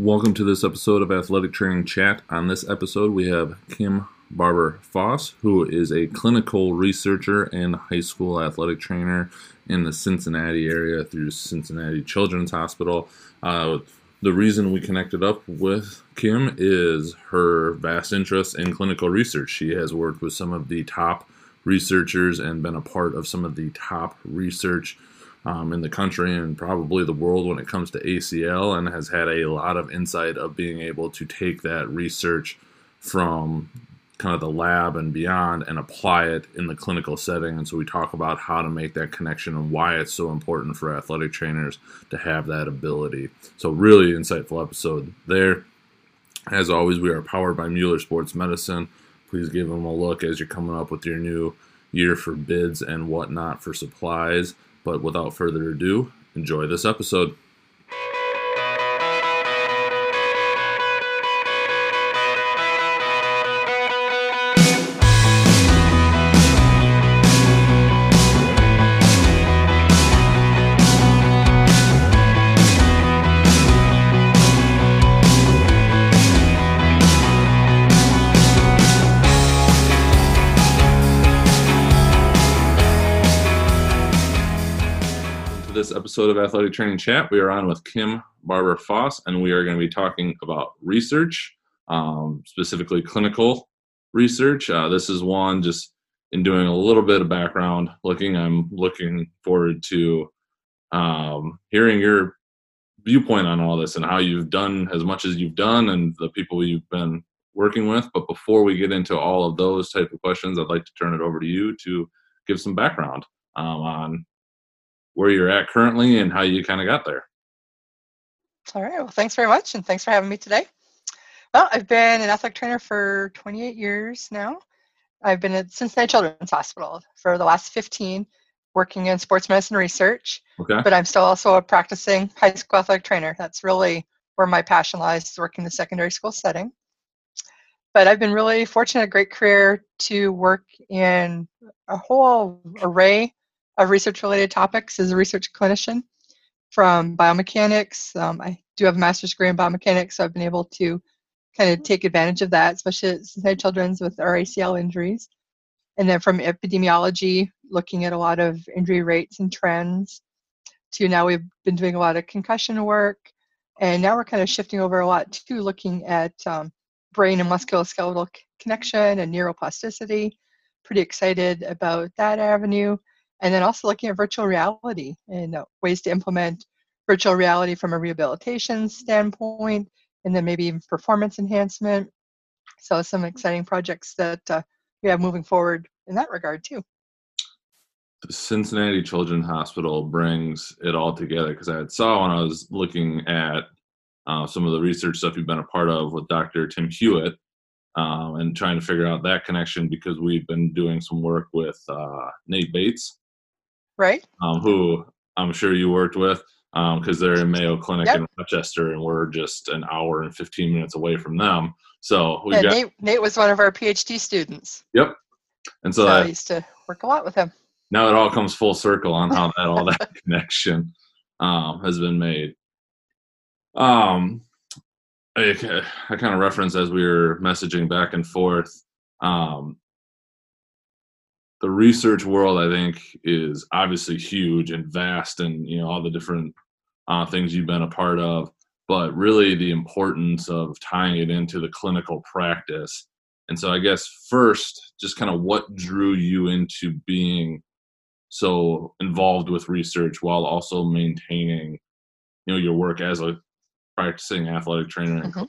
Welcome to this episode of Athletic Training Chat. On this episode, we have Kim Barber Foss, who is a clinical researcher and high school athletic trainer in the Cincinnati area through Cincinnati Children's Hospital. Uh, the reason we connected up with Kim is her vast interest in clinical research. She has worked with some of the top researchers and been a part of some of the top research um, in the country and probably the world when it comes to ACL, and has had a lot of insight of being able to take that research from kind of the lab and beyond and apply it in the clinical setting. And so we talk about how to make that connection and why it's so important for athletic trainers to have that ability. So, really insightful episode there. As always, we are powered by Mueller Sports Medicine. Please give them a look as you're coming up with your new year for bids and whatnot for supplies. But without further ado, enjoy this episode. Episode of Athletic Training Chat. We are on with Kim Barber Foss, and we are going to be talking about research, um, specifically clinical research. Uh, this is one just in doing a little bit of background looking. I'm looking forward to um, hearing your viewpoint on all this and how you've done as much as you've done and the people you've been working with. But before we get into all of those type of questions, I'd like to turn it over to you to give some background um, on where you're at currently and how you kind of got there. All right. Well, thanks very much, and thanks for having me today. Well, I've been an athletic trainer for 28 years now. I've been at Cincinnati Children's Hospital for the last 15, working in sports medicine research. Okay. But I'm still also a practicing high school athletic trainer. That's really where my passion lies, working in the secondary school setting. But I've been really fortunate, a great career to work in a whole array of research related topics as a research clinician from biomechanics. Um, I do have a master's degree in biomechanics, so I've been able to kind of take advantage of that, especially at Cincinnati Children's with our ACL injuries. And then from epidemiology, looking at a lot of injury rates and trends, to now we've been doing a lot of concussion work. And now we're kind of shifting over a lot to looking at um, brain and musculoskeletal connection and neuroplasticity. Pretty excited about that avenue and then also looking at virtual reality and uh, ways to implement virtual reality from a rehabilitation standpoint and then maybe even performance enhancement. So some exciting projects that uh, we have moving forward in that regard too. Cincinnati children's hospital brings it all together because i saw when i was looking at uh, some of the research stuff you've been a part of with dr tim hewett um, and trying to figure out that connection because we've been doing some work with uh, nate bates right? Um, who I'm sure you worked with because um, they're in Mayo Clinic yep. in Rochester, and we're just an hour and 15 minutes away from them. So we yeah, got, Nate, Nate was one of our PhD students. Yep. And so, so I used to work a lot with him. Now it all comes full circle on how that all that connection um, has been made. Um, I, I kind of referenced as we were messaging back and forth. Um, the research world i think is obviously huge and vast and you know all the different uh, things you've been a part of. But really the importance of tying it into the clinical practice. And so i guess first just kind of what drew you into being so involved with research while also maintaining you know your work as a practicing athletic trainer mm-hmm.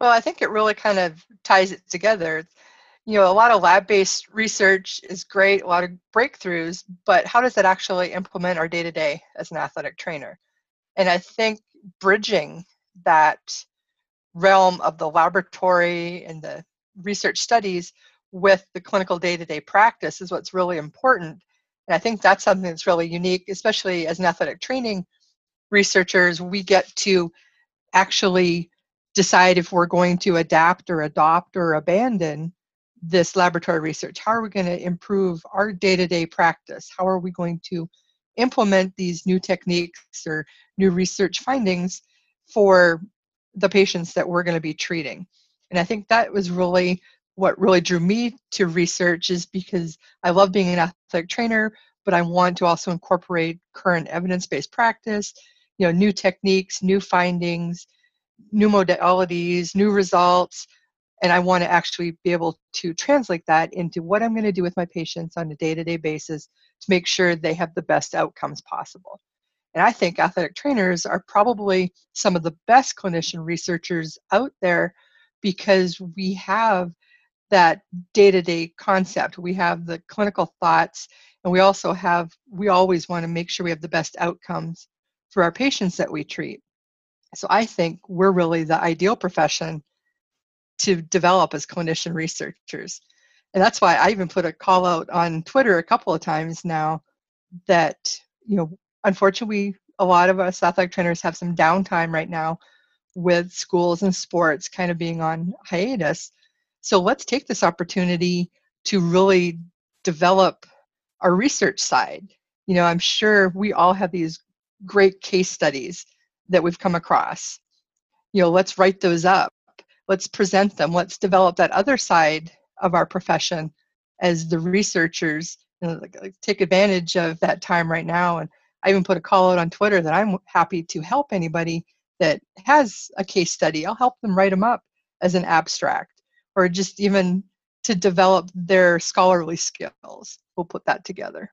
well i think it really kind of ties it together you know a lot of lab-based research is great a lot of breakthroughs but how does that actually implement our day-to-day as an athletic trainer? And i think bridging that realm of the laboratory and the research studies with the clinical day-to-day practice is what's really important. And i think that's something that's really unique especially as an athletic training researchers we get to actually decide if we're going to adapt or adopt or abandon this laboratory research? How are we going to improve our day to day practice? How are we going to implement these new techniques or new research findings for the patients that we're going to be treating. And I think that was really what really drew me to research is because I love being an athletic trainer, but I want to also incorporate current evidence-based practice, you know, new techniques, new findings, new modalities, new results, and I want to actually be able to translate that into what I'm going to do with my patients on a day-to-day basis to make sure they have the best outcomes possible. And I think athletic trainers are probably some of the best clinician researchers out there because we have that day to day concept. We have the clinical thoughts, and we also have, we always want to make sure we have the best outcomes for our patients that we treat. So I think we're really the ideal profession to develop as clinician researchers. And that's why I even put a call out on Twitter a couple of times now that, you know, unfortunately, a lot of us athletic trainers have some downtime right now with schools and sports kind of being on hiatus. So let's take this opportunity to really develop our research side. You know, I'm sure we all have these great case studies that we've come across. You know, let's write those up. Let's present them. Let's develop that other side of our profession as the researchers. You know, like, take advantage of that time right now. And I even put a call out on Twitter that I'm happy to help anybody that has a case study. I'll help them write them up as an abstract or just even to develop their scholarly skills. We'll put that together.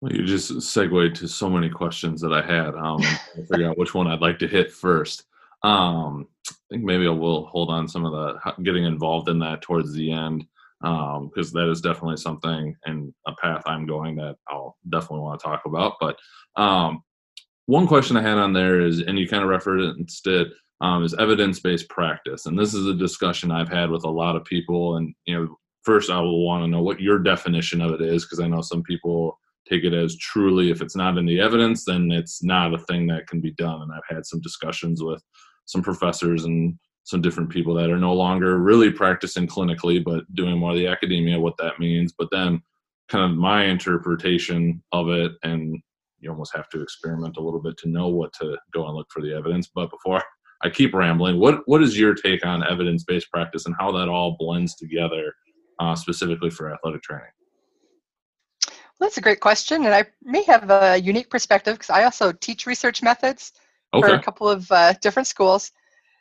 Well, you just segued to so many questions that I had. Um, I figure out which one I'd like to hit first. Um, I think maybe I will hold on some of the getting involved in that towards the end because um, that is definitely something and a path I'm going that I'll definitely want to talk about. But um, one question I had on there is, and you kind of referenced it, um, is evidence-based practice, and this is a discussion I've had with a lot of people. And you know, first I will want to know what your definition of it is, because I know some people take it as truly if it's not in the evidence, then it's not a thing that can be done. And I've had some discussions with some professors and some different people that are no longer really practicing clinically, but doing more of the academia, what that means. But then, kind of my interpretation of it, and you almost have to experiment a little bit to know what to go and look for the evidence. But before I keep rambling, what what is your take on evidence based practice and how that all blends together, uh, specifically for athletic training? Well, that's a great question, and I may have a unique perspective because I also teach research methods okay. for a couple of uh, different schools.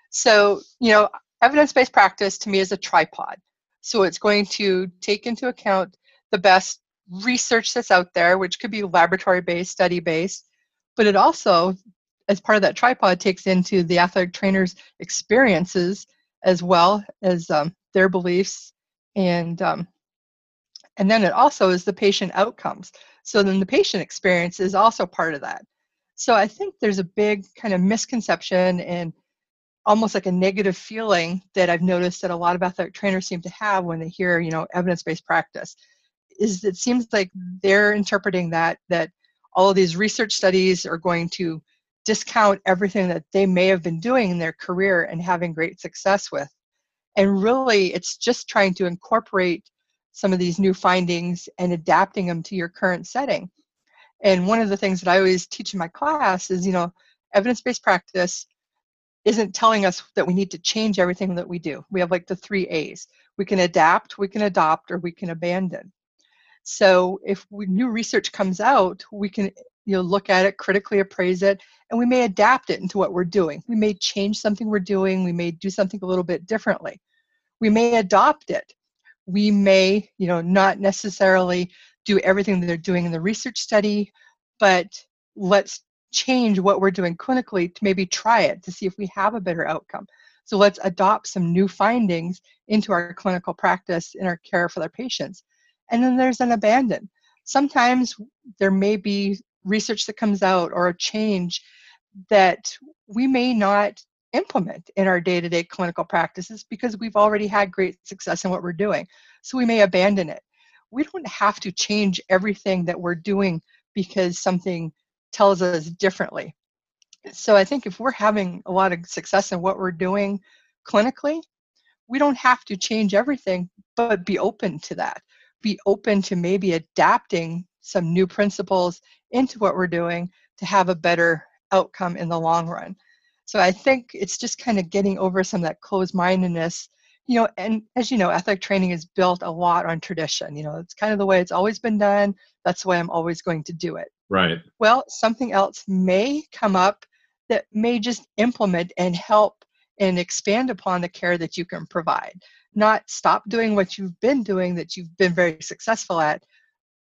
So, you know, evidence based practice to me is a tripod. So, it's going to take into account the best research that's out there, which could be laboratory based, study based, but it also, as part of that tripod, takes into the athletic trainers' experiences as well as um, their beliefs and um, and then it also is the patient outcomes so then the patient experience is also part of that so i think there's a big kind of misconception and almost like a negative feeling that I've noticed that a lot of athletic trainers seem to have when they hear, you know, evidence-based practice is it seems like they're interpreting that that all of these research studies are going to discount everything that they may have been doing in their career and having great success with. And really it's just trying to incorporate some of these new findings and adapting them to your current setting. And one of the things that I always teach in my class is, you know, evidence-based practice isn't telling us that we need to change everything that we do. We have like the three A's. We can adapt, we can adopt, or we can abandon. So if we, new research comes out, we can you know look at it, critically appraise it, and we may adapt it into what we're doing. We may change something we're doing. We may do something a little bit differently. We may adopt it. We may you know not necessarily do everything they're doing in the research study, but let's change what we're doing clinically to maybe try it to see if we have a better outcome. So let's adopt some new findings into our clinical practice in our care for their patients. And then there's an abandon. Sometimes there may be research that comes out or a change that we may not implement in our day to day clinical practices because we've already had great success in what we're doing. So we may abandon it. We don't have to change everything that we're doing because something tells us differently. So I think if we're having a lot of success in what we're doing clinically, we don't have to change everything, but be open to that. Be open to maybe adapting some new principles into what we're doing to have a better outcome in the long run. So I think it's just kind of getting over some of that closed mindedness. You know, and as you know, athletic training is built a lot on tradition. You know, it's kind of the way it's always been done. That's the way I'm always going to do it. Right. Well, something else may come up that may just implement and help and expand upon the care that you can provide. Not stop doing what you've been doing that you've been very successful at,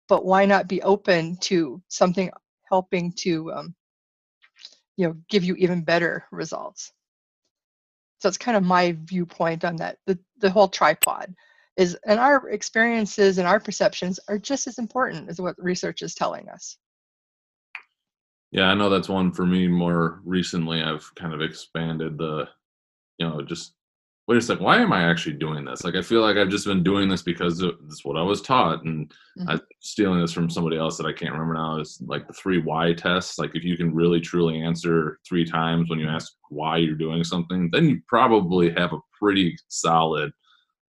but why not be open to something helping to um, you know give you even better results so it's kind of my viewpoint on that. The, the whole tripod is and our experiences and our perceptions are just as important as what research is telling us. Yeah i know that's one for me more recently. I've kind of expanded the you know just wait a second, why am I actually doing this? Like, I feel like I've just been doing this because it's what I was taught. And mm-hmm. I'm stealing this from somebody else that I can't remember now is like the three why tests. Like, if you can really truly answer three times when you ask why you're doing something, then you probably have a pretty solid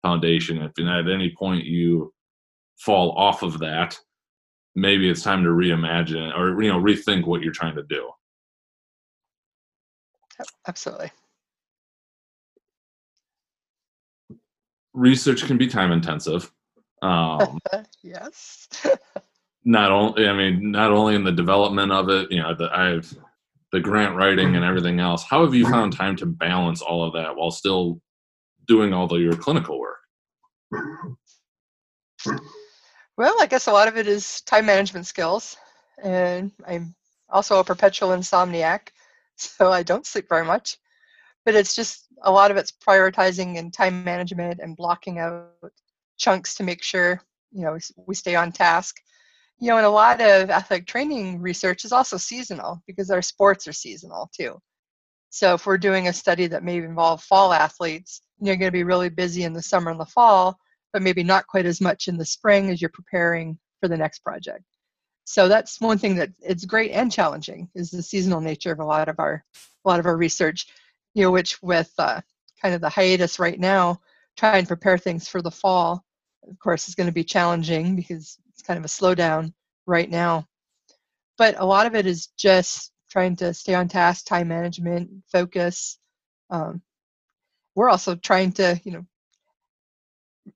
foundation. If at any point you fall off of that, maybe it's time to reimagine or, you know, rethink what you're trying to do. Absolutely. Research can be time intensive. Um, yes. not only, I mean, not only in the development of it, you know, the, I've the grant writing and everything else. How have you found time to balance all of that while still doing all the your clinical work? Well, I guess a lot of it is time management skills, and I'm also a perpetual insomniac, so I don't sleep very much but it's just a lot of it's prioritizing and time management and blocking out chunks to make sure you know we stay on task. You know and a lot of athletic training research is also seasonal because our sports are seasonal too. So if we're doing a study that may involve fall athletes you're going to be really busy in the summer and the fall but maybe not quite as much in the spring as you're preparing for the next project. So that's one thing that it's great and challenging is the seasonal nature of a lot of our a lot of our research you know, which with uh, kind of the hiatus right now, try and prepare things for the fall, of course, is going to be challenging because it's kind of a slowdown right now. But a lot of it is just trying to stay on task, time management, focus. Um, we're also trying to, you know,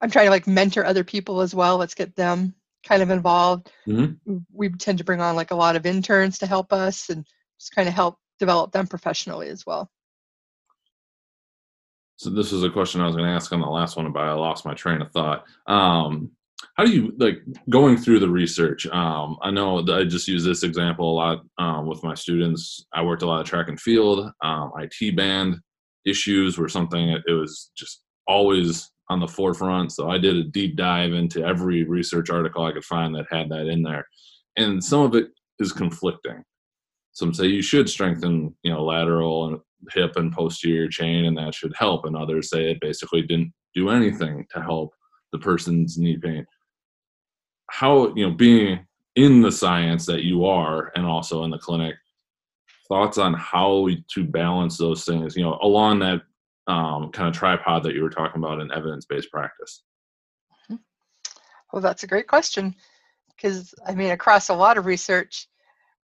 I'm trying to like mentor other people as well. Let's get them kind of involved. Mm-hmm. We tend to bring on like a lot of interns to help us and just kind of help develop them professionally as well. So this is a question I was going to ask on the last one, but I lost my train of thought. Um, how do you like going through the research? Um, I know I just use this example a lot um, with my students. I worked a lot of track and field. Um, IT band issues were something that it was just always on the forefront. So I did a deep dive into every research article I could find that had that in there, and some of it is conflicting. Some say you should strengthen, you know, lateral and hip and posterior chain and that should help. And others say it basically didn't do anything to help the person's knee pain. How you know being in the science that you are and also in the clinic thoughts on how to balance those things you know along that um, kind of tripod that you were talking about in evidence-based practice? Mm-hmm. well that's a great question because i mean across a lot of research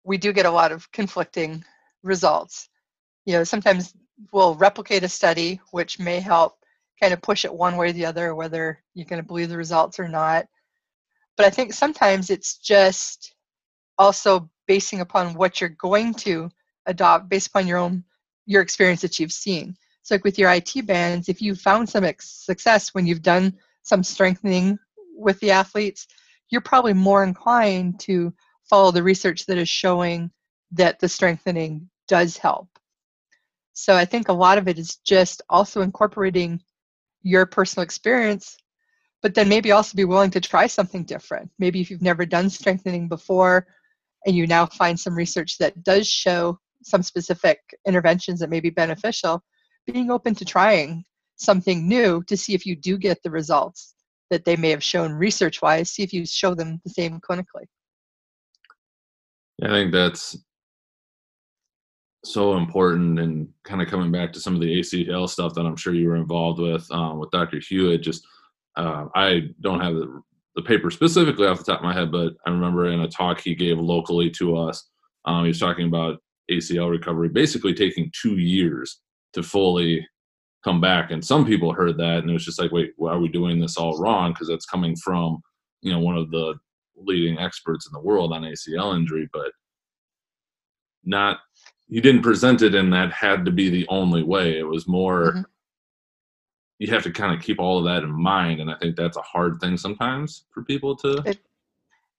we do get a lot of conflicting results you know, sometimes we'll replicate a study, which may help kind of push it one way or the other, whether you're going to believe the results or not. But I think sometimes it's just also basing upon what you're going to adopt based upon your own your experience that you've seen. So like with your IT bands, if you found some success when you've done some strengthening with the athletes, you're probably more inclined to follow the research that is showing that the strengthening does help. So I think a lot of it is just also incorporating your personal experience, but then maybe also be willing to try something different. Maybe if you've never done strengthening before and you now find some research that does show some specific interventions that may be beneficial, being open to trying something new to see if you do get the results that they may have shown research wise, see if you show them the same clinically. Yeah, I think that's so important and kind of coming back to some of the ACL stuff that I'm sure you were involved with um, with Dr. Hewett. Just uh, I don't have the, the, paper specifically off the top of my head, but I remember in a talk he gave locally to us, um, he was talking about ACL recovery, basically taking two years to fully come back. And some people heard that and it was just like, wait, why are we doing this all wrong? Because that's coming from, you know, one of the leading experts in the world on ACL injury, but not he didn't present it and that had to be the only way. It was more mm-hmm. you have to kind of keep all of that in mind, and I think that's a hard thing sometimes for people to. It,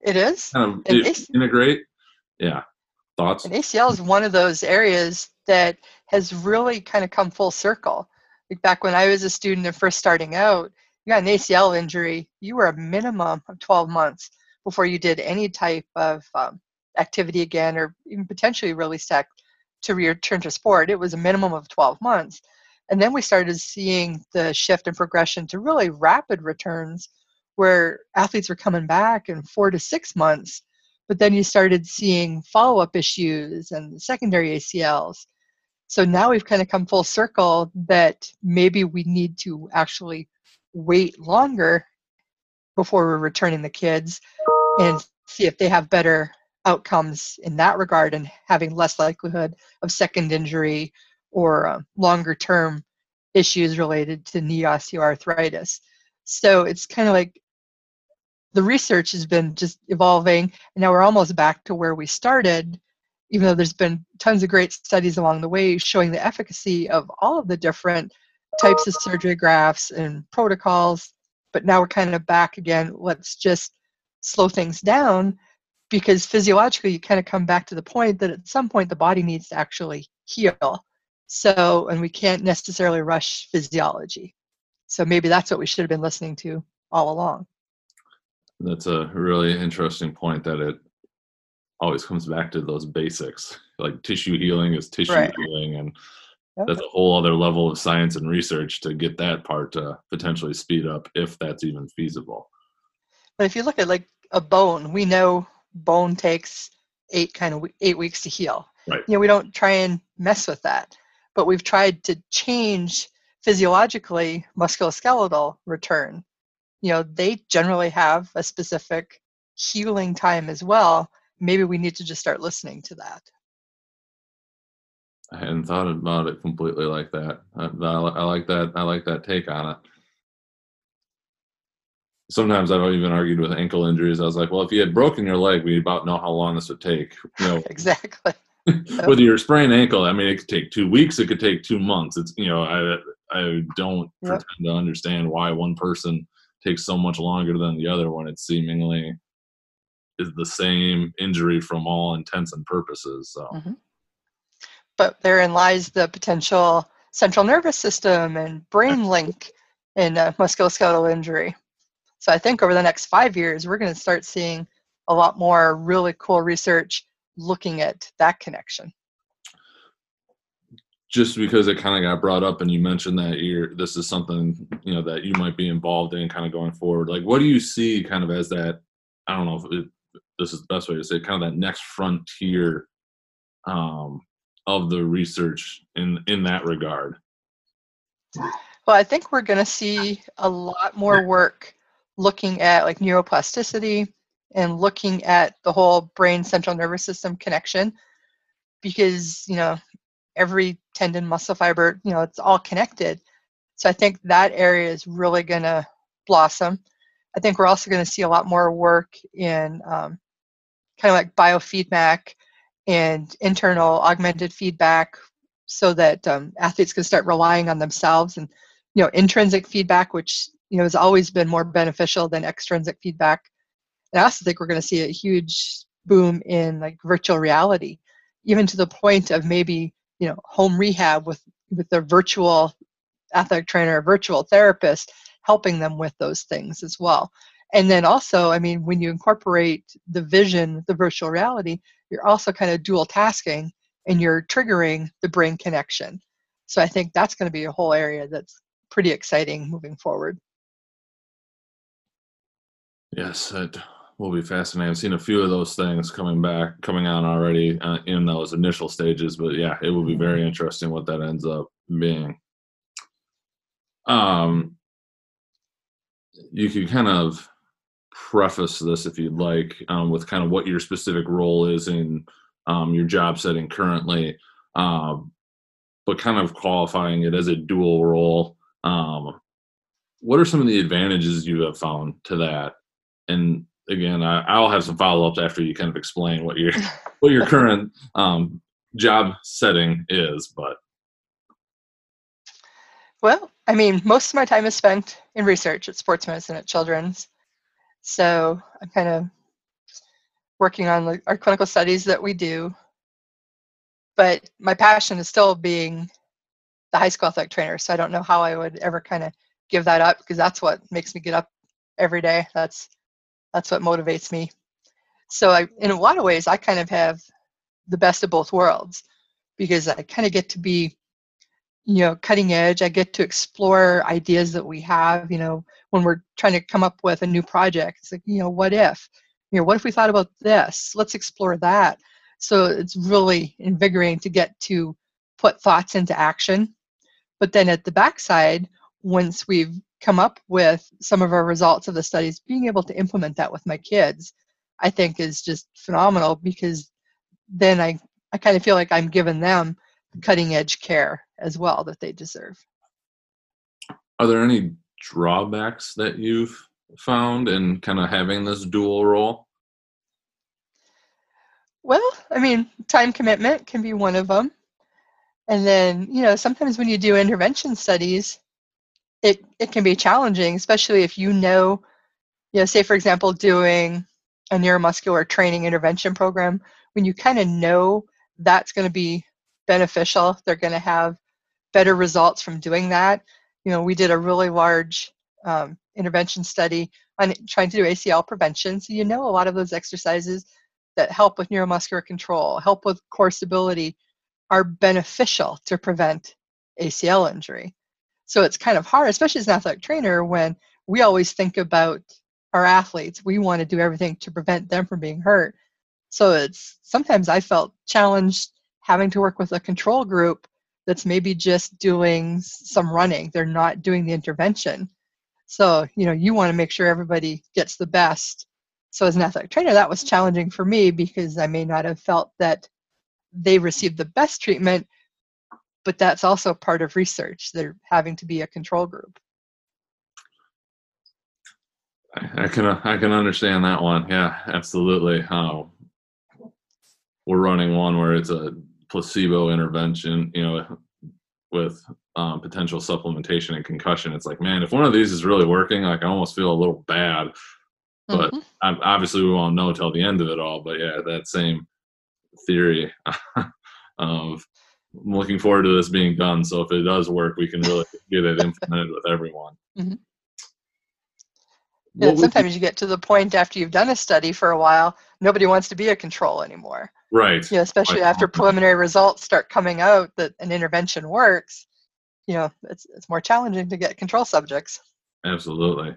it is kind of it, integrate. Yeah, thoughts. And ACL is one of those areas that has really kind of come full circle. Like back when I was a student and first starting out, you got an ACL injury, you were a minimum of 12 months before you did any type of um, activity again or even potentially release tech to return to sport, it was a minimum of 12 months. And then we started seeing the shift and progression to really rapid returns where athletes were coming back in four to six months. But then you started seeing follow up issues and secondary ACLs. So now we've kind of come full circle that maybe we need to actually wait longer before we're returning the kids and see if they have better outcomes in that regard and having less likelihood of second injury or uh, longer term issues related to knee osteoarthritis. So it's kind of like the research has been just evolving, and now we're almost back to where we started, even though there's been tons of great studies along the way showing the efficacy of all of the different types of surgery grafts and protocols. But now we're kind of back again. Let's just slow things down because physiologically you kind of come back to the point that at some point the body needs to actually heal so and we can't necessarily rush physiology so maybe that's what we should have been listening to all along that's a really interesting point that it always comes back to those basics like tissue healing is tissue right. healing and yep. that's a whole other level of science and research to get that part to potentially speed up if that's even feasible but if you look at like a bone we know bone takes eight kind of eight weeks to heal. Right. You know, we don't try and mess with that, but we've tried to change physiologically musculoskeletal return. You know, they generally have a specific healing time as well. Maybe we need to just start listening to that. I hadn't thought about it completely like that. I, I, I like that. I like that take on it sometimes I've even argued with ankle injuries. I was like, well, if you had broken your leg, we about know how long this would take. You know, exactly. with your sprained ankle, I mean, it could take two weeks. It could take two months. It's you know, I I don't yep. pretend to understand why one person takes so much longer than the other when it seemingly is the same injury from all intents and purposes. So. Mm-hmm. But therein lies the potential central nervous system and brain link in a musculoskeletal injury. So I think over the next five years, we're going to start seeing a lot more really cool research looking at that connection. Just because it kind of got brought up, and you mentioned that you're this is something you know that you might be involved in, kind of going forward. Like, what do you see, kind of as that? I don't know if it, this is the best way to say, it, kind of that next frontier um, of the research in in that regard. Well, I think we're going to see a lot more work looking at like neuroplasticity and looking at the whole brain central nervous system connection because you know every tendon muscle fiber you know it's all connected. So i think that area is really going to blossom. I think we're also going to see a lot more work in um, kind of like biofeedback and internal augmented feedback so that um, athletes can start relying on themselves and you know intrinsic feedback which you know has always been more beneficial than extrinsic feedback. And I also think we're going to see a huge boom in like virtual reality, even to the point of maybe you know home rehab with with a virtual athletic trainer, virtual therapist, helping them with those things as well. And then also, I mean, when you incorporate the vision, the virtual reality, you're also kind of dual tasking and you're triggering the brain connection. So I think that's going to be a whole area that's pretty exciting moving forward. Yes, it will be fascinating. I've seen a few of those things coming back, coming on already uh, in those initial stages, but yeah, it will be very interesting what that ends up being. Um, you could kind of preface this if you'd like um, with kind of what your specific role is in um, your job setting currently, um, but kind of qualifying it as a dual role. Um, what are some of the advantages you have found to that? And again, I, will have some follow ups after you kind of explain what your what your current um, job setting is. But well, I mean, most of my time is spent in research at sports medicine at Children's. So I'm kind of working on the, our clinical studies that we do. But my passion is still being the high school athletic trainer. So I don't know how I would ever kind of give that up because that's what makes me get up every day. That's that's what motivates me. So I, in a lot of ways, I kind of have the best of both worlds because I kind of get to be, you know, cutting edge. I get to explore ideas that we have. You know, when we're trying to come up with a new project, it's like, you know, what if? You know, what if we thought about this? Let's explore that. So it's really invigorating to get to put thoughts into action. But then at the backside, once we've come up with some of our results of the studies, being able to implement that with my kids, I think is just phenomenal because then I, I kind of feel like I'm giving them cutting edge care as well that they deserve. Are there any drawbacks that you've found in kind of having this dual role? Well, I mean, time commitment can be one of them. And then, you know, sometimes when you do intervention studies, it, it can be challenging, especially if you know, you know, say for example, doing a neuromuscular training intervention program, when you kind of know that's going to be beneficial, they're going to have better results from doing that. You know, we did a really large um, intervention study on trying to do ACL prevention. So you know a lot of those exercises that help with neuromuscular control, help with core stability, are beneficial to prevent ACL injury. So it's kind of hard, especially as an athletic trainer, when we always think about our athletes. We want to do everything to prevent them from being hurt. So it's sometimes I felt challenged having to work with a control group that's maybe just doing some running. They're not doing the intervention. So, you know, you want to make sure everybody gets the best. So as an athletic trainer, that was challenging for me because I may not have felt that they received the best treatment but that's also part of research. They're having to be a control group. I can I can understand that one. Yeah, absolutely. Um, we're running one where it's a placebo intervention. You know, with um, potential supplementation and concussion. It's like, man, if one of these is really working, like I almost feel a little bad. But mm-hmm. obviously, we won't know till the end of it all. But yeah, that same theory of I'm looking forward to this being done. So if it does work, we can really get it implemented with everyone. Mm-hmm. Yeah, sometimes you, you get to the point after you've done a study for a while, nobody wants to be a control anymore. Right. You know, especially after preliminary results start coming out that an intervention works, you know, it's, it's more challenging to get control subjects. Absolutely.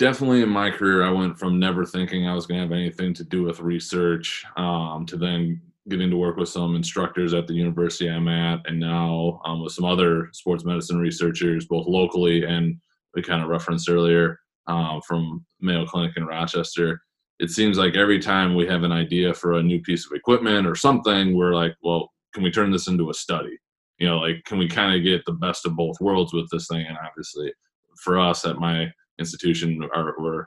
Definitely in my career, I went from never thinking I was going to have anything to do with research um, to then getting to work with some instructors at the university I'm at, and now um, with some other sports medicine researchers, both locally and we kind of referenced earlier um, from Mayo Clinic in Rochester. It seems like every time we have an idea for a new piece of equipment or something, we're like, well, can we turn this into a study? You know, like, can we kind of get the best of both worlds with this thing? And obviously, for us at my institution are we're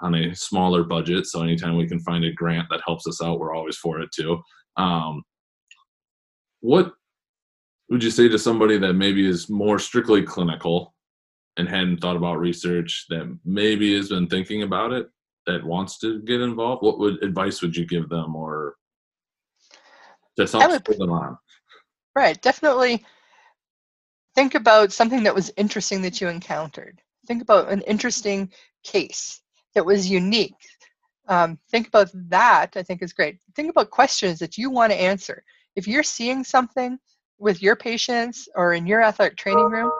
on a smaller budget, so anytime we can find a grant that helps us out, we're always for it too. Um, what would you say to somebody that maybe is more strictly clinical and hadn't thought about research that maybe has been thinking about it that wants to get involved? What would advice would you give them or to help would, them on? Right, definitely think about something that was interesting that you encountered think about an interesting case that was unique. Um, think about that, I think is great. Think about questions that you want to answer. If you're seeing something with your patients or in your athletic training room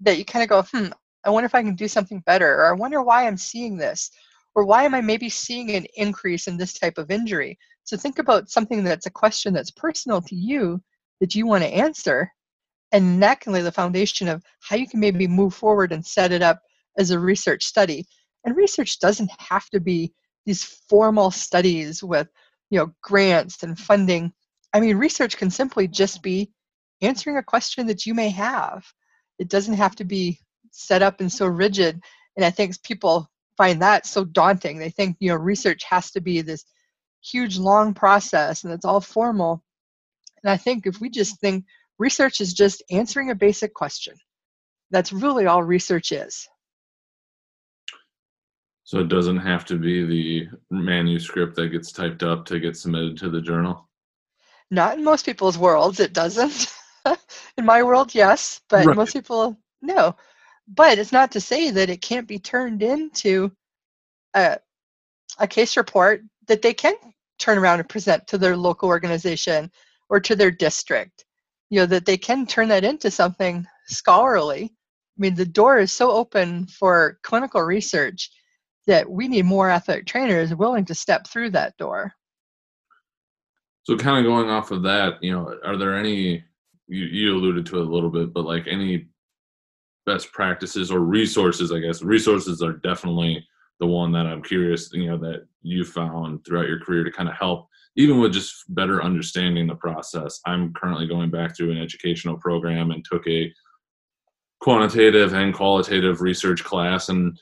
that you kind of go, hmm, I wonder if I can do something better, or I wonder why I'm seeing this, or why am I maybe seeing an increase in this type of injury? So think about something that's a question that's personal to you that you want to answer and that can lay the foundation of how you can maybe move forward and set it up as a research study. And research doesn't have to be these formal studies with you know grants and funding. I mean research can simply just be answering a question that you may have. It doesn't have to be set up and so rigid. And i think people find that so daunting. They think you know research has to be this huge long process and it's all formal. And i think if we just think research is just answering a basic question that's really all research is so it doesn't have to be the manuscript that gets typed up to get submitted to the journal? Not in most people's worlds, it doesn't. in my world, yes, but right. most people, no. But it's not to say that it can't be turned into a, a case report that they can turn around and present to their local organization or to their district. You know, that they can turn that into something scholarly. I mean, the door is so open for clinical research that we need more athletic trainers willing to step through that door. So, kind of going off of that, you know, are there any, you, you alluded to it a little bit, but like any best practices or resources, I guess? Resources are definitely the one that I'm curious, you know, that you found throughout your career to kind of help, even with just better understanding the process. I'm currently going back through an educational program and took a quantitative and qualitative research class and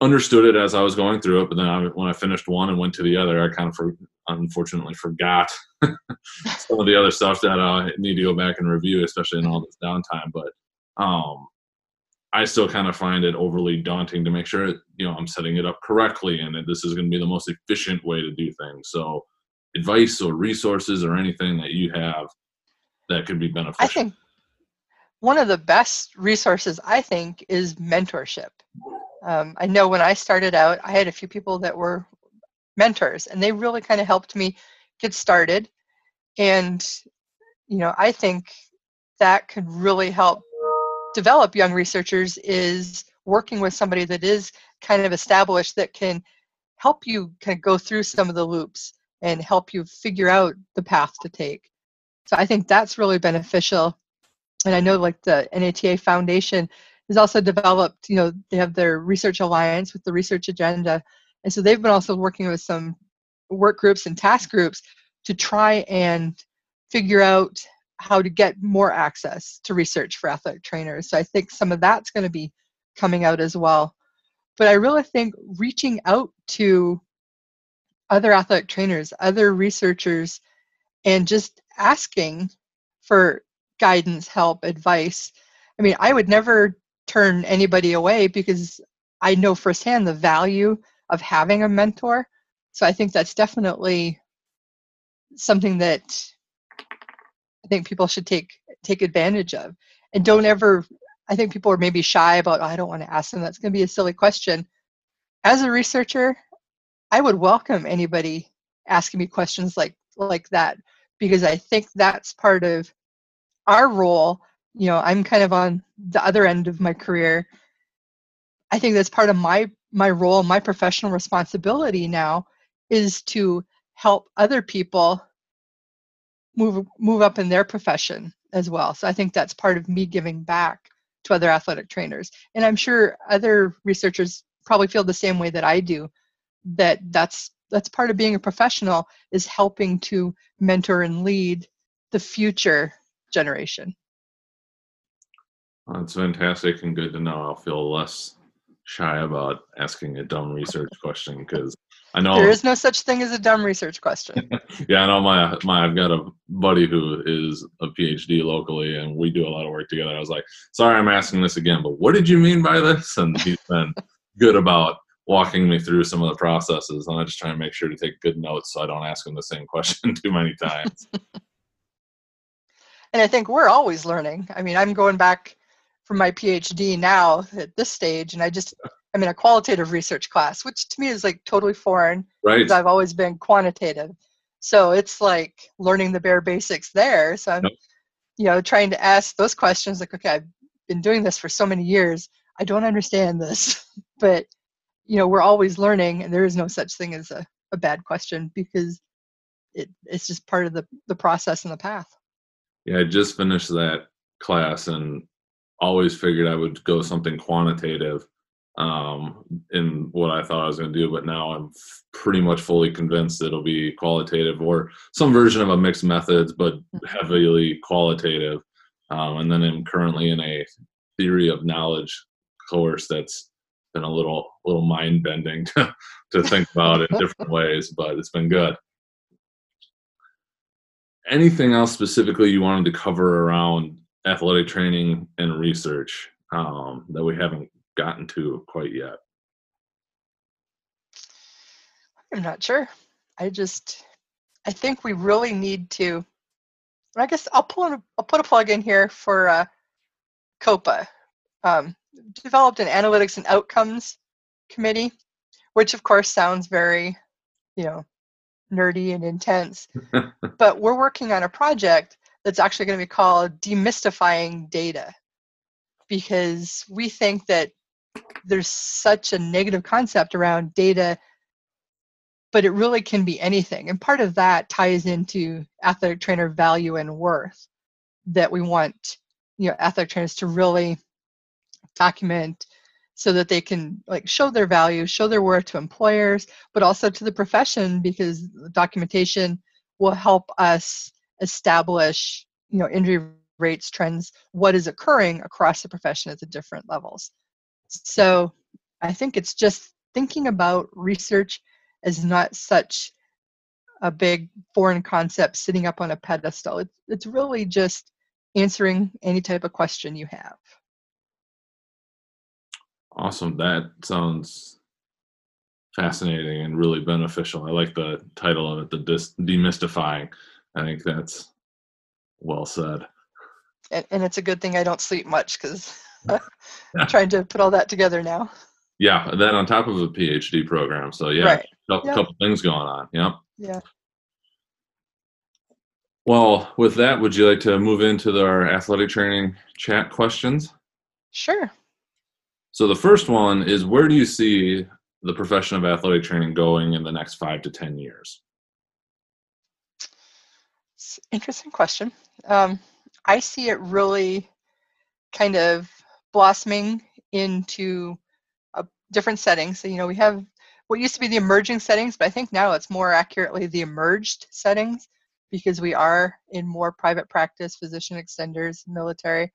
understood it as I was going through it, but then I, when I finished one and went to the other, I kind of for, unfortunately forgot some of the other stuff that I need to go back and review, especially in all this downtime. But um, I still kind of find it overly daunting to make sure you know I'm setting it up correctly and that this is going to be the most efficient way to do things. So, advice or resources or anything that you have that could be beneficial. I think one of the best resources I think is mentorship. Um, I know when I started out, I had a few people that were mentors, and they really kind of helped me get started. And, you know, I think that could really help develop young researchers is working with somebody that is kind of established that can help you kind of go through some of the loops and help you figure out the path to take. So I think that's really beneficial. And I know like the NATA Foundation has also developed, you know, they have their research alliance with the research agenda. And so they've been also working with some work groups and task groups to try and figure out how to get more access to research for athletic trainers. So I think some of that's going to be coming out as well. But I really think reaching out to other athletic trainers, other researchers, and just asking for guidance, help, advice. I mean, I would never turn anybody away because I know firsthand the value of having a mentor. So I think that's definitely something that I think people should take take advantage of. And don't ever I think people are maybe shy about oh, I don't want to ask them that's going to be a silly question. As a researcher, I would welcome anybody asking me questions like like that because I think that's part of our role. You know i'm kind of on the other end of my career. I think that's part of my my role my professional responsibility now is to help other people move move up in their profession as well. So i think that's part of me giving back to other athletic trainers. And i'm sure other researchers probably feel the same way that i do that that's that's part of being a professional is helping to mentor and lead the future generation that's fantastic and good to know. I'll feel less shy about asking a dumb research question because I know there is no such thing as a dumb research question. yeah, I know my my I've got a buddy who is a PhD locally, and we do a lot of work together. I was like, sorry, I'm asking this again, but what did you mean by this? And he's been good about walking me through some of the processes, and I just try to make sure to take good notes so I don't ask him the same question too many times. and I think we're always learning. I mean, I'm going back from my PhD now at this stage, and I just I'm in a qualitative research class, which to me is like totally foreign. Right. Because I've always been quantitative, so it's like learning the bare basics there. So I'm, yep. you know, trying to ask those questions like, okay, I've been doing this for so many years. I don't understand this, but you know, we're always learning, and there is no such thing as a, a bad question because it, it's just part of the the process and the path. Yeah, I just finished that class and always figured I would go something quantitative. um, in what I thought I was going to do, but now I'm f- pretty much fully convinced it'll be qualitative or some version of a mixed methods, but Mm-hmm. heavily qualitative. Um, and then I'm currently in a theory of knowledge course that's been a little little mind bending to, to think about in different ways, but it's been good. Anything else specifically you wanted to cover around athletic training and research um, that we haven't gotten to quite yet? I'm not sure. I just, I think we really need to. I guess I'll pull. In, I'll put a plug in here for uh, COPA, um, developed an analytics and outcomes committee, which of course sounds very, you know, nerdy and intense. but we're working on a project that's actually going to be called demystifying data, because we think that there's such a negative concept around data but it really can be anything. And part of that ties into athletic trainer value and worth that we want, you know, athletic trainers to really document so that they can like show their value, show their worth to employers, but also to the profession because documentation will help us establish, you know, injury rates, trends, what is occurring across the profession at the different levels. So I think it's just thinking about research is not such a big foreign concept sitting up on a pedestal. It's, it's really just answering any type of question you have. Awesome. That sounds fascinating and really beneficial. I like the title of it, the dis- demystifying. I think that's well said. And, and it's a good thing I don't sleep much because I'm trying to put all that together now. Yeah, then on top of a PhD program. So yeah, Right. a Yep. couple things going on. Yep. Yeah. Well, with that, would you like to move into the- our athletic training chat questions? Sure. So the first one is where do you see the profession of athletic training going in the next five to ten years? It's interesting question. Um, I see it really kind of blossoming into a different settings. So, you know, we have what used to be the emerging settings, but I think now it's more accurately the emerged settings because we are in more private practice, physician extenders, military.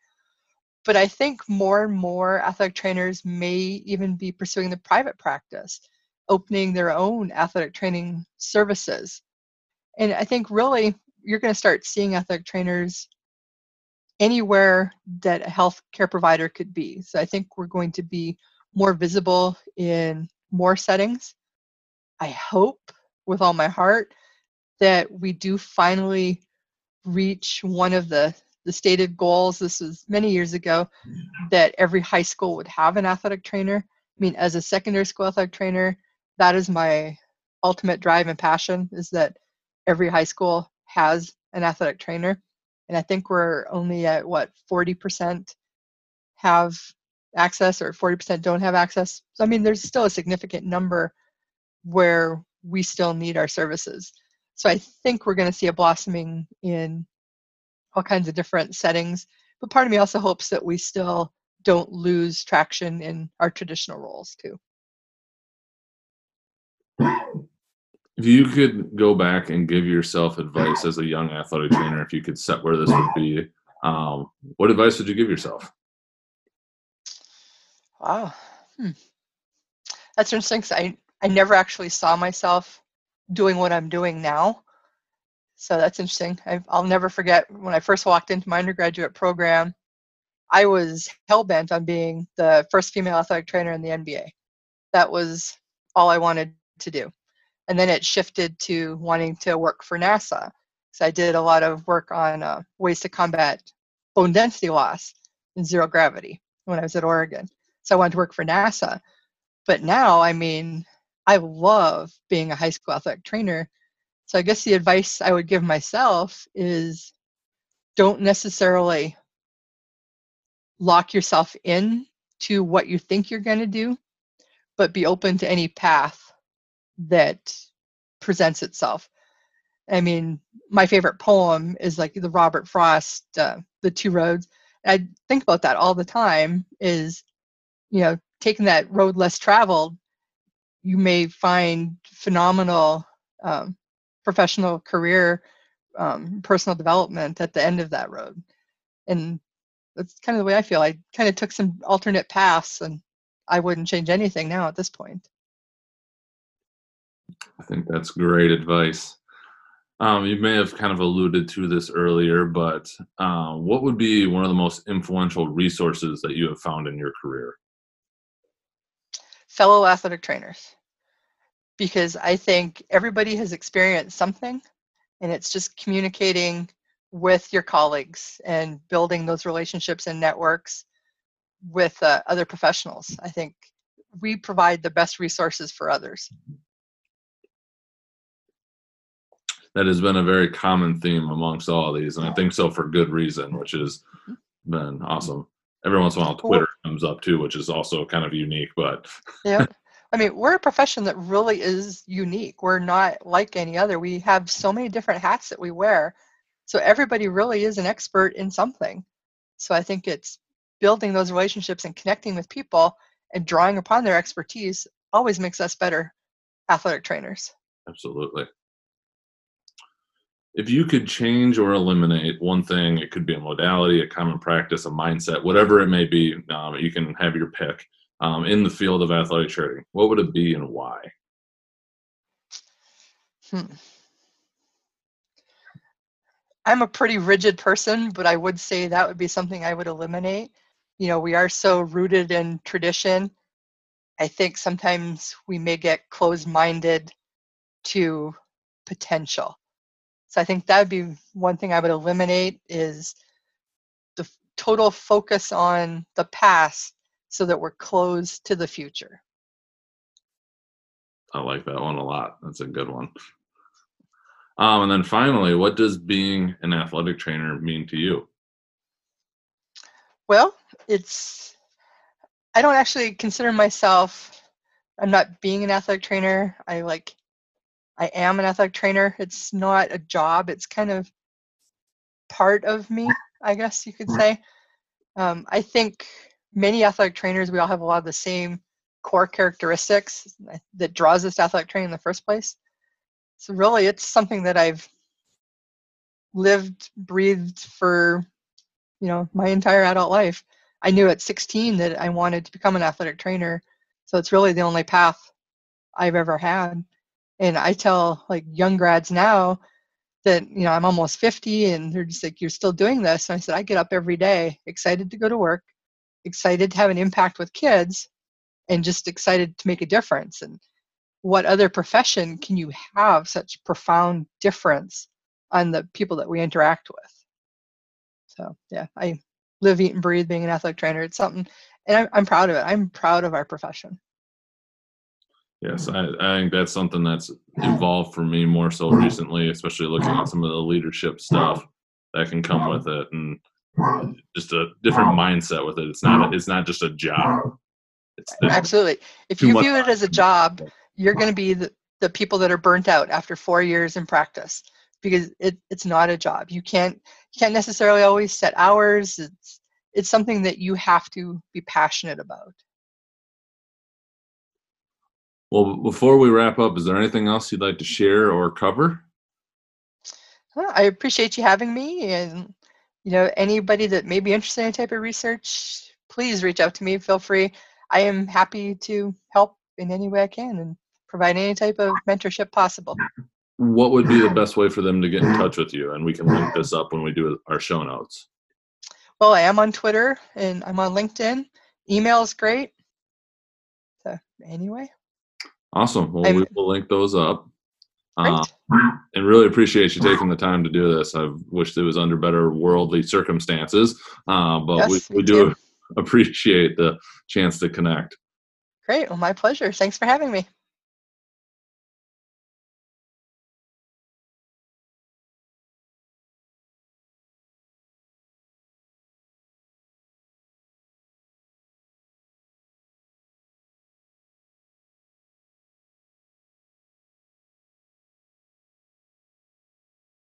But I think more and more athletic trainers may even be pursuing the private practice, opening their own athletic training services. And I think really you're going to start seeing athletic trainers anywhere that a healthcare provider could be. So I think we're going to be more visible in more settings. I hope with all my heart that we do finally reach one of the the stated goals this was many years ago that every high school would have an athletic trainer. I mean as a secondary school athletic trainer that is my ultimate drive and passion is that every high school has an athletic trainer. And i think we're only at what 40% have access or 40% don't have access. So i mean there's still a significant number where we still need our services. So i think we're going to see a blossoming in all kinds of different settings but part of me also hopes that we still don't lose traction in our traditional roles too If you could go back and give yourself advice as a young athletic trainer, if you could set where this would be, um, what advice would you give yourself? Wow. Hmm. That's interesting I, I never actually saw myself doing what I'm doing now. So that's interesting. i I'll never forget when I first walked into my undergraduate program, I was hell bent on being the first female athletic trainer in the NBA. That was all I wanted to do. And then it shifted to wanting to work for NASA. So I did a lot of work on uh, ways to combat bone density loss in zero gravity when I was at Oregon. So I wanted to work for NASA. But now, I mean, I love being a high school athletic trainer. So I guess the advice I would give myself is don't necessarily lock yourself in to what you think you're going to do, but be open to any path that presents itself. I mean, my favorite poem is like the Robert Frost, uh, The Two Roads. I think about that all the time is, you know, taking that road less traveled, you may find phenomenal um, professional career, um, personal development at the end of that road. And that's kind of the way I feel. I kind of took some alternate paths, and I wouldn't change anything now at this point. I think that's great advice. Um, you may have kind of alluded to this earlier, but uh, what would be one of the most influential resources that you have found in your career? Fellow athletic trainers. Because I think everybody has experienced something, and it's just communicating with your colleagues and building those relationships and networks with uh, other professionals. I think we provide the best resources for others. that has been a very common theme amongst all of these, and I think so for good reason, which has been awesome. Every once in a while, Twitter comes up too, which is also kind of unique. But yeah, I mean, we're a profession that really is unique. We're not like any other. We have so many different hats that we wear, so everybody really is an expert in something. So I think it's building those relationships and connecting with people and drawing upon their expertise always makes us better athletic trainers. Absolutely if you could change or eliminate one thing, it could be a modality, a common practice, a mindset, whatever it may be, um, you can have your pick um, in the field of athletic training. What would it be and why? Hmm. I'm a pretty rigid person, but I would say that would be something I would eliminate. You know, we are so rooted in tradition. I think sometimes we may get closed minded to potential so I think that would be one thing I would eliminate is the total focus on the past so that we're closed to the future. I like that one a lot. That's a good one. Um, and then finally, what does being an athletic trainer mean to you? Well, it's, I don't actually consider myself, I'm not being an athletic trainer. I like I am an athletic trainer. It's not a job. It's kind of part of me, I guess you could say. Um, I think many athletic trainers, we all have a lot of the same core characteristics that draws us to athletic training in the first place. So really, it's something that I've lived, breathed for, you know, my entire adult life. I knew at 16 that I wanted to become an athletic trainer. So it's really the only path I've ever had and i tell like young grads now that you know i'm almost 50 and they're just like you're still doing this and i said i get up every day excited to go to work excited to have an impact with kids and just excited to make a difference? And what other profession can you have such profound difference on the people that we interact with? So yeah i live eat and breathe being an athletic trainer. It's something and i'm, I'm proud of it. I'm proud of our profession. Yes, I, I think that's something that's evolved for me more so recently, especially looking at some of the leadership stuff that can come with it, and just a different mindset with it. It's not it's not just a job. It's absolutely. If you view it as a job, you're going to be the, the people that are burnt out after four years in practice because it, it's not a job. You can't you can't necessarily always set hours. It's it's something that you have to be passionate about. Well, before we wrap up, is there anything else you'd like to share or cover? Well, I appreciate you having me, and you know anybody that may be interested in any type of research, please reach out to me. Feel free. I am happy to help in any way I can and provide any type of mentorship possible. What would be the best way for them to get in touch with you? And we can link this up when we do our show notes. Well, I am on Twitter and I'm on LinkedIn. Email is great. So, anyway. Awesome. Well, I'm, we will link those up. Uh, and really appreciate you taking the time to do this. I wish it was under better worldly circumstances, uh, but yes, we, we do appreciate the chance to connect. Great. Well, my pleasure. Thanks for having me.